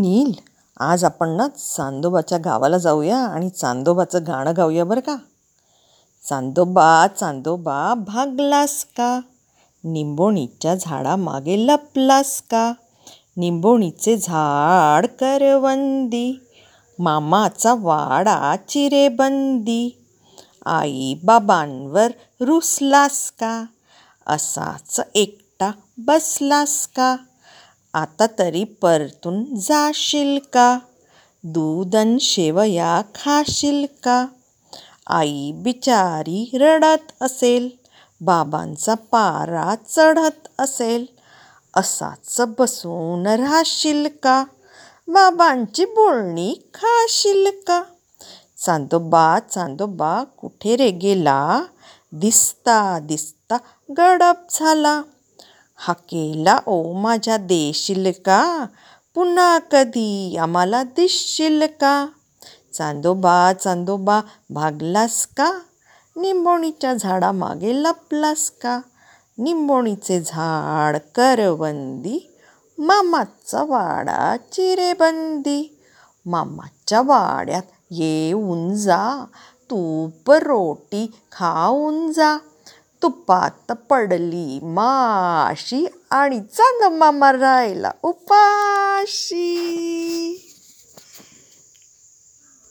नील आज आपण ना चांदोबाच्या गावाला जाऊया आणि चांदोबाचं गाणं गाऊया बरं का? चांदोबा चांदोबा भागलास का? निंबोणीच्या झाडामागे लपलास का? निंबोणीचे झाड करवंदी मामाचा वाडा चिरेबंदी आई बाबांवर रुसलास का? असाच एकटा बसलास का? आता तरी परतून जाशील का? दूधन शेवया खाशील का? आई बिचारी रडत असेल बाबांचा पारा चढत असेल असाच बसून राहशील का? बाबांची बोलणी खाशील का? चांदोबा चांदोबा कुठे रे गेला? दिसता दिसता गडप झाला. हा केला ओ माझ्या देशील का? पुन्हा कधी आम्हाला दिसशील का? चांदोबा चांदोबा भागलास का? निंबोणीच्या झाडामागे लपलास का? निंबोणीचे झाड करवंदी मामाचा वाडा चिरेबंदी. मामाच्या वाड्यात येऊन जा तूप रोटी खाऊन जा. तुपात पडली माशी आणि चांग मामा राहिला उपाशी.